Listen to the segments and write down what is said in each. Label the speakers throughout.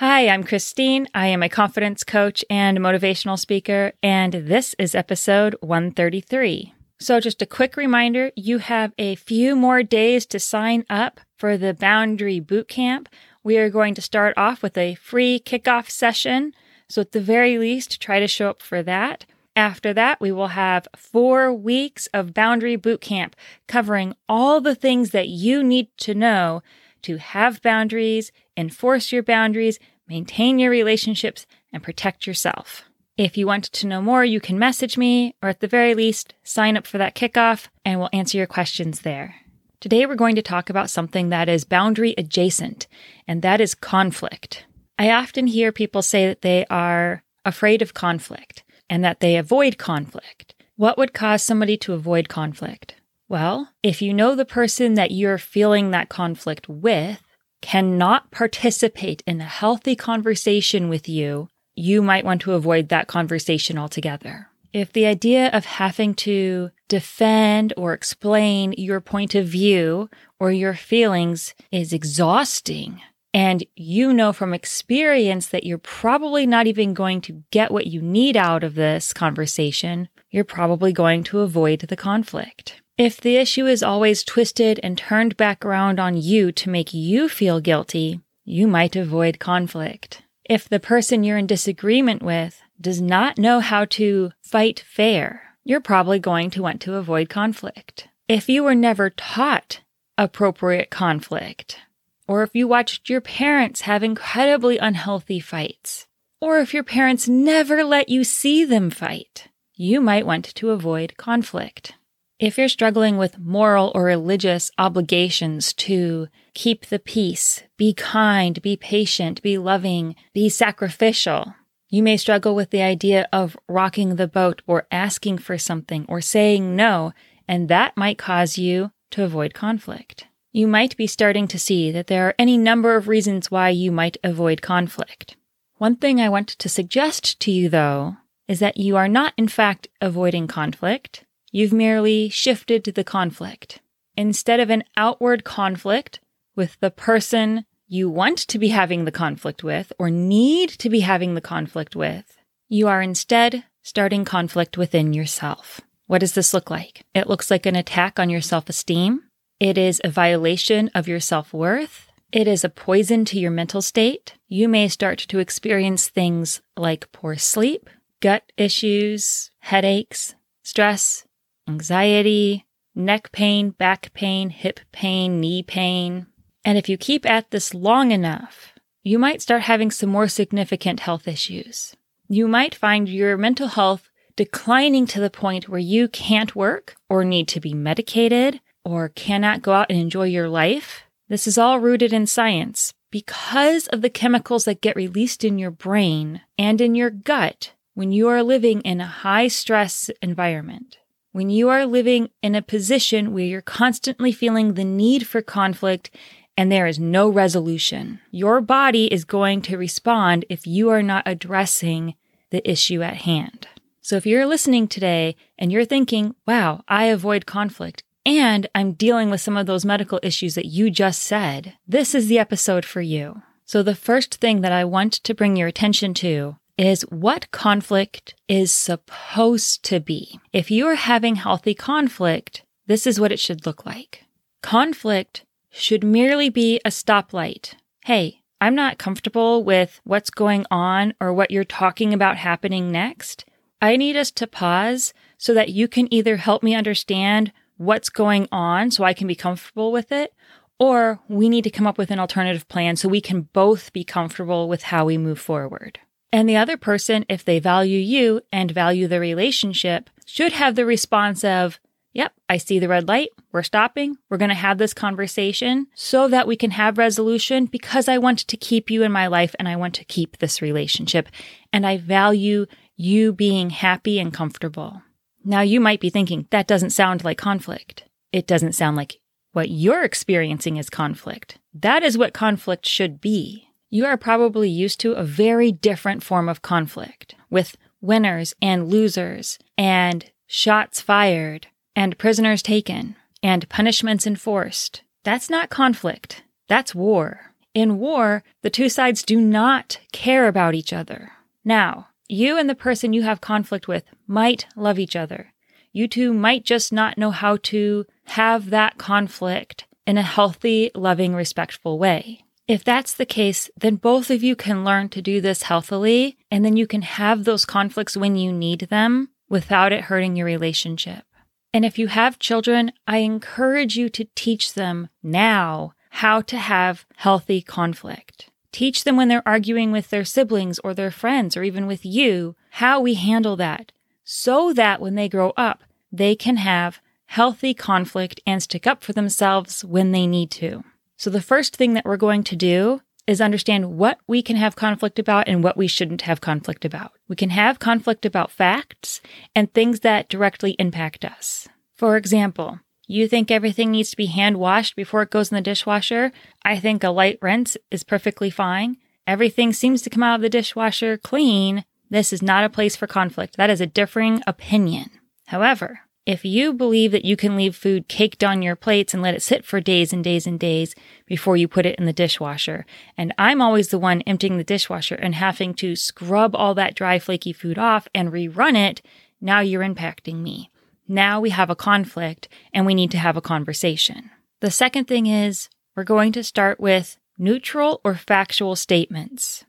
Speaker 1: Hi, I'm Christine. I am a confidence coach and motivational speaker, and this is episode 133. So, just a quick reminder you have a few more days to sign up for the Boundary Bootcamp. We are going to start off with a free kickoff session. So, at the very least, try to show up for that. After that, we will have four weeks of Boundary Bootcamp covering all the things that you need to know to have boundaries, enforce your boundaries, maintain your relationships, and protect yourself. If you want to know more, you can message me, or at the very least, sign up for that kickoff, and we'll answer your questions there. Today, we're going to talk about something that is boundary adjacent, and that is conflict. I often hear people say that they are afraid of conflict and that they avoid conflict. What would cause somebody to avoid conflict? Well, if you know the person that you're feeling that conflict with cannot participate in a healthy conversation with you, you might want to avoid that conversation altogether. If the idea of having to defend or explain your point of view or your feelings is exhausting, and you know from experience that you're probably not even going to get what you need out of this conversation, you're probably going to avoid the conflict. If the issue is always twisted and turned back around on you to make you feel guilty, you might avoid conflict. If the person you're in disagreement with does not know how to fight fair, you're probably going to want to avoid conflict. If you were never taught appropriate conflict, or if you watched your parents have incredibly unhealthy fights, or if your parents never let you see them fight, you might want to avoid conflict. If you're struggling with moral or religious obligations to keep the peace, be kind, be patient, be loving, be sacrificial, you may struggle with the idea of rocking the boat or asking for something or saying no, and that might cause you to avoid conflict you might be starting to see that there are any number of reasons why you might avoid conflict. One thing I want to suggest to you, though, is that you are not, in fact, avoiding conflict. You've merely shifted the conflict. Instead of an outward conflict with the person you want to be having the conflict with or need to be having the conflict with, you are instead starting conflict within yourself. What does this look like? It looks like an attack on your self esteem. It is a violation of your self worth. It is a poison to your mental state. You may start to experience things like poor sleep, gut issues, headaches, stress, anxiety, neck pain, back pain, hip pain, knee pain. And if you keep at this long enough, you might start having some more significant health issues. You might find your mental health declining to the point where you can't work or need to be medicated or cannot go out and enjoy your life. This is all rooted in science. Because of the chemicals that get released in your brain and in your gut when you are living in a high stress environment, when you are living in a position where you're constantly feeling the need for conflict and there is no resolution, your body is going to respond if you are not addressing the issue at hand. So if you're listening today and you're thinking, wow, I avoid conflict, and I'm dealing with some of those medical issues that you just said, this is the episode for you. So, the first thing that I want to bring your attention to is what conflict is supposed to be. If you are having healthy conflict, this is what it should look like. Conflict should merely be a stoplight. Hey, I'm not comfortable with what's going on or what you're talking about happening next. I need us to pause so that you can either help me understand what's going on so I can be comfortable with it, or we need to come up with an alternative plan so we can both be comfortable with how we move forward. And the other person, if they value you and value the relationship, should have the response of, Yep, I see the red light. We're stopping. We're going to have this conversation so that we can have resolution because I want to keep you in my life and I want to keep this relationship. And I value you being happy and comfortable. Now, you might be thinking, that doesn't sound like conflict. It doesn't sound like what you're experiencing is conflict. That is what conflict should be. You are probably used to a very different form of conflict with winners and losers and shots fired and prisoners taken and punishments enforced. That's not conflict. That's war. In war, the two sides do not care about each other. Now, you and the person you have conflict with might love each other. You two might just not know how to have that conflict in a healthy, loving, respectful way. If that's the case, then both of you can learn to do this healthily, and then you can have those conflicts when you need them without it hurting your relationship. And if you have children, I encourage you to teach them now how to have healthy conflict. Teach them when they're arguing with their siblings or their friends or even with you how we handle that so that when they grow up, they can have healthy conflict and stick up for themselves when they need to. So the first thing that we're going to do is understand what we can have conflict about and what we shouldn't have conflict about. We can have conflict about facts and things that directly impact us. For example, you think everything needs to be hand washed before it goes in the dishwasher? I think a light rinse is perfectly fine. Everything seems to come out of the dishwasher clean. This is not a place for conflict. That is a differing opinion. However, if you believe that you can leave food caked on your plates and let it sit for days and days and days before you put it in the dishwasher, and I'm always the one emptying the dishwasher and having to scrub all that dry, flaky food off and rerun it, now you're impacting me. Now we have a conflict and we need to have a conversation. The second thing is we're going to start with neutral or factual statements.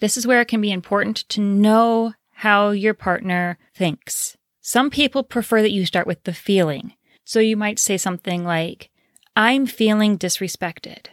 Speaker 1: This is where it can be important to know how your partner thinks. Some people prefer that you start with the feeling. So you might say something like, I'm feeling disrespected.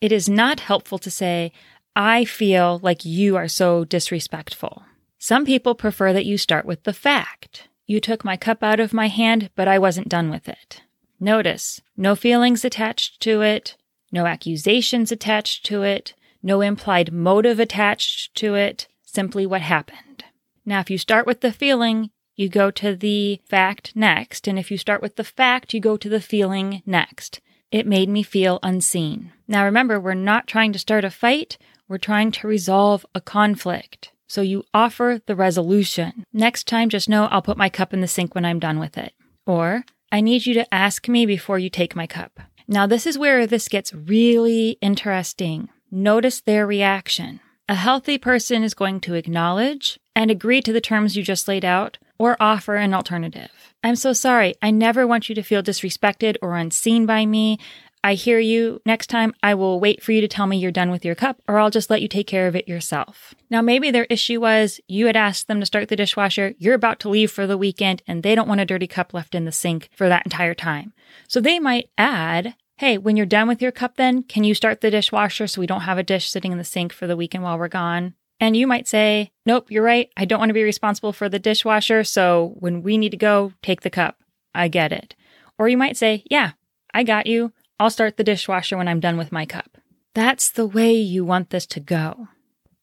Speaker 1: It is not helpful to say, I feel like you are so disrespectful. Some people prefer that you start with the fact. You took my cup out of my hand, but I wasn't done with it. Notice no feelings attached to it, no accusations attached to it, no implied motive attached to it, simply what happened. Now, if you start with the feeling, you go to the fact next. And if you start with the fact, you go to the feeling next. It made me feel unseen. Now, remember, we're not trying to start a fight, we're trying to resolve a conflict. So you offer the resolution. Next time, just know I'll put my cup in the sink when I'm done with it. Or, I need you to ask me before you take my cup. Now, this is where this gets really interesting. Notice their reaction. A healthy person is going to acknowledge and agree to the terms you just laid out or offer an alternative. I'm so sorry. I never want you to feel disrespected or unseen by me. I hear you. Next time, I will wait for you to tell me you're done with your cup, or I'll just let you take care of it yourself. Now, maybe their issue was you had asked them to start the dishwasher, you're about to leave for the weekend, and they don't want a dirty cup left in the sink for that entire time. So they might add, Hey, when you're done with your cup, then can you start the dishwasher so we don't have a dish sitting in the sink for the weekend while we're gone? And you might say, Nope, you're right. I don't want to be responsible for the dishwasher. So when we need to go, take the cup. I get it. Or you might say, Yeah, I got you. I'll start the dishwasher when I'm done with my cup. That's the way you want this to go.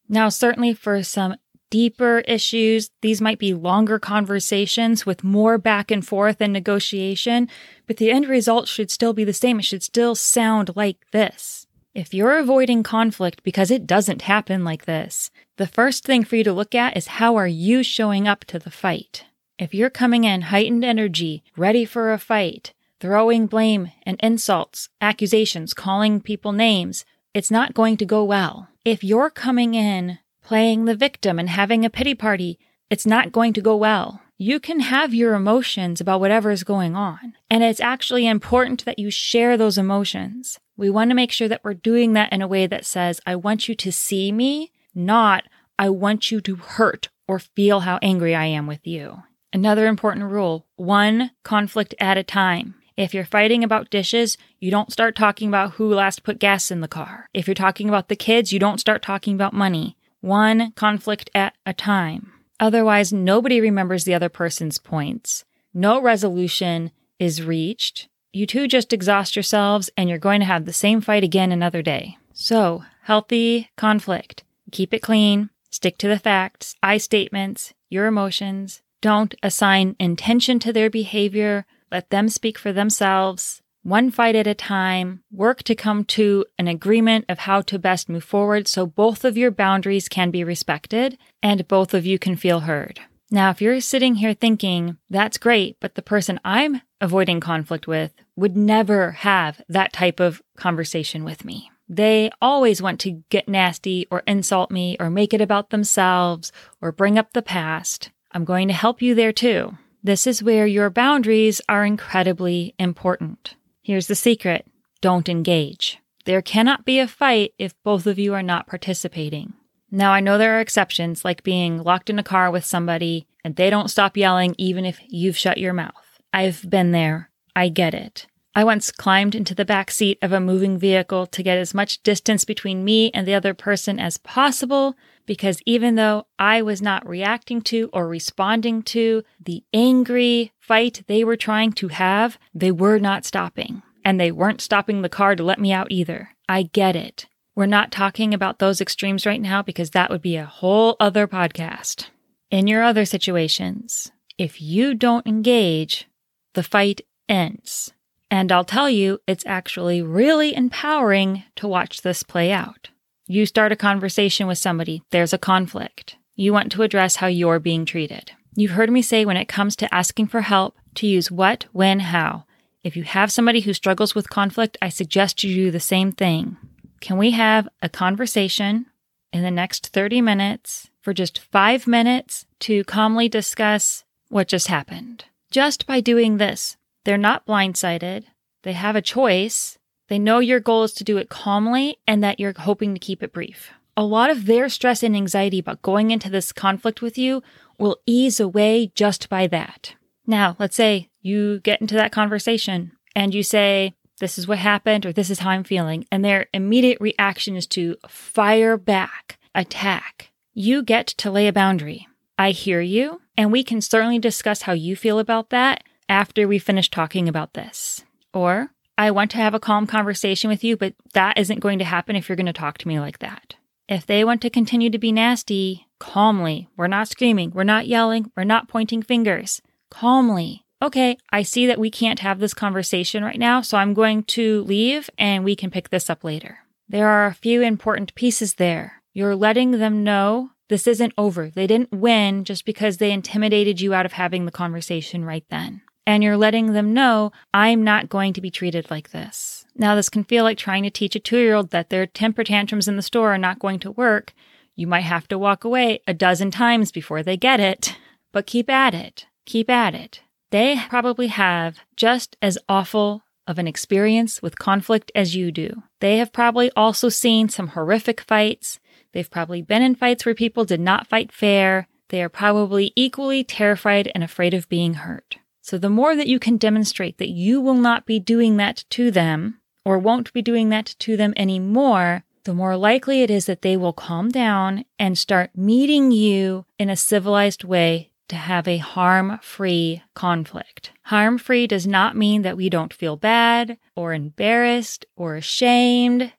Speaker 1: Now, certainly for some deeper issues, these might be longer conversations with more back and forth and negotiation, but the end result should still be the same. It should still sound like this. If you're avoiding conflict because it doesn't happen like this, the first thing for you to look at is how are you showing up to the fight? If you're coming in heightened energy, ready for a fight, throwing blame and insults, accusations, calling people names, it's not going to go well. If you're coming in playing the victim and having a pity party, it's not going to go well. You can have your emotions about whatever is going on. And it's actually important that you share those emotions. We want to make sure that we're doing that in a way that says, I want you to see me, not I want you to hurt or feel how angry I am with you. Another important rule one conflict at a time. If you're fighting about dishes, you don't start talking about who last put gas in the car. If you're talking about the kids, you don't start talking about money. One conflict at a time. Otherwise, nobody remembers the other person's points. No resolution is reached. You two just exhaust yourselves and you're going to have the same fight again another day. So, healthy conflict. Keep it clean. Stick to the facts. I statements. your emotions. Don't assign intention to their behavior. Let them speak for themselves. One fight at a time. Work to come to an agreement of how to best move forward so both of your boundaries can be respected and both of you can feel heard. Now, if you're sitting here thinking, that's great, but the person I'm avoiding conflict with would never have that type of conversation with me. They always want to get nasty or insult me or make it about themselves or bring up the past. I'm going to help you there too. This is where your boundaries are incredibly important. Here's the secret don't engage. There cannot be a fight if both of you are not participating. Now, I know there are exceptions, like being locked in a car with somebody and they don't stop yelling even if you've shut your mouth. I've been there. I get it. I once climbed into the back seat of a moving vehicle to get as much distance between me and the other person as possible because even though I was not reacting to or responding to the angry fight they were trying to have, they were not stopping. And they weren't stopping the car to let me out either. I get it. We're not talking about those extremes right now because that would be a whole other podcast. In your other situations, if you don't engage, the fight ends. And I'll tell you, it's actually really empowering to watch this play out. You start a conversation with somebody, there's a conflict. You want to address how you're being treated. You've heard me say when it comes to asking for help to use what, when, how. If you have somebody who struggles with conflict, I suggest you do the same thing. Can we have a conversation in the next 30 minutes for just five minutes to calmly discuss what just happened? Just by doing this, they're not blindsided. They have a choice. They know your goal is to do it calmly and that you're hoping to keep it brief. A lot of their stress and anxiety about going into this conflict with you will ease away just by that. Now, let's say you get into that conversation and you say, this is what happened, or this is how I'm feeling. And their immediate reaction is to fire back, attack. You get to lay a boundary. I hear you, and we can certainly discuss how you feel about that after we finish talking about this. Or, I want to have a calm conversation with you, but that isn't going to happen if you're going to talk to me like that. If they want to continue to be nasty, calmly. We're not screaming. We're not yelling. We're not pointing fingers. Calmly okay, I see that we can't have this conversation right now, so I'm going to leave and we can pick this up later. There are a few important pieces there. You're letting them know this isn't over. They didn't win just because they intimidated you out of having the conversation right then. And you're letting them know, I'm not going to be treated like this. Now, this can feel like trying to teach a two year old that their temper tantrums in the store are not going to work. You might have to walk away a dozen times before they get it, but keep at it. Keep at it. They probably have just as awful of an experience with conflict as you do. They have probably also seen some horrific fights. They've probably been in fights where people did not fight fair. They are probably equally terrified and afraid of being hurt. So the more that you can demonstrate that you will not be doing that to them or won't be doing that to them anymore, the more likely it is that they will calm down and start meeting you in a civilized way to have a harm free conflict. Harm free does not mean that we don't feel bad or embarrassed or ashamed.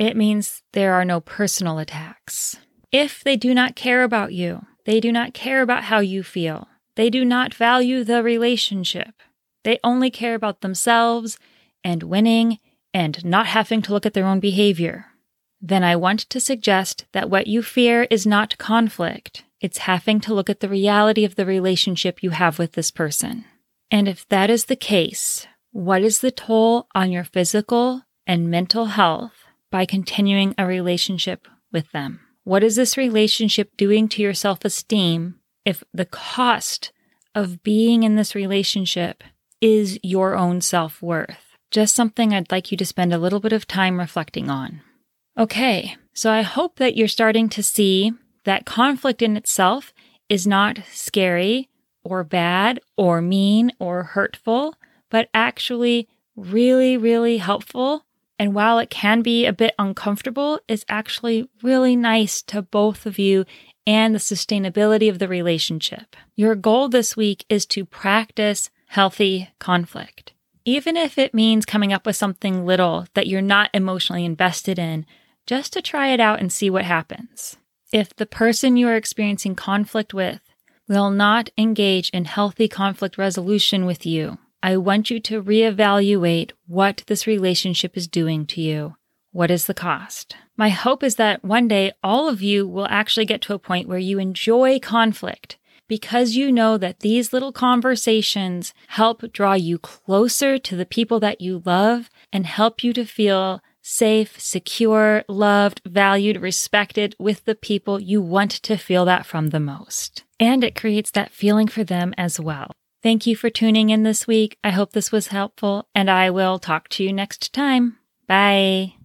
Speaker 1: It means there are no personal attacks. If they do not care about you, they do not care about how you feel, they do not value the relationship, they only care about themselves and winning and not having to look at their own behavior, then I want to suggest that what you fear is not conflict. It's having to look at the reality of the relationship you have with this person. And if that is the case, what is the toll on your physical and mental health by continuing a relationship with them? What is this relationship doing to your self esteem if the cost of being in this relationship is your own self worth? Just something I'd like you to spend a little bit of time reflecting on. Okay, so I hope that you're starting to see that conflict in itself is not scary or bad or mean or hurtful, but actually really, really helpful. And while it can be a bit uncomfortable, it's actually really nice to both of you and the sustainability of the relationship. Your goal this week is to practice healthy conflict. Even if it means coming up with something little that you're not emotionally invested in, just to try it out and see what happens. If the person you are experiencing conflict with will not engage in healthy conflict resolution with you, I want you to reevaluate what this relationship is doing to you. What is the cost? My hope is that one day all of you will actually get to a point where you enjoy conflict because you know that these little conversations help draw you closer to the people that you love and help you to feel safe, secure, loved, valued, respected with the people you want to feel that from the most. And it creates that feeling for them as well. Thank you for tuning in this week. I hope this was helpful, and I will talk to you next time. Bye.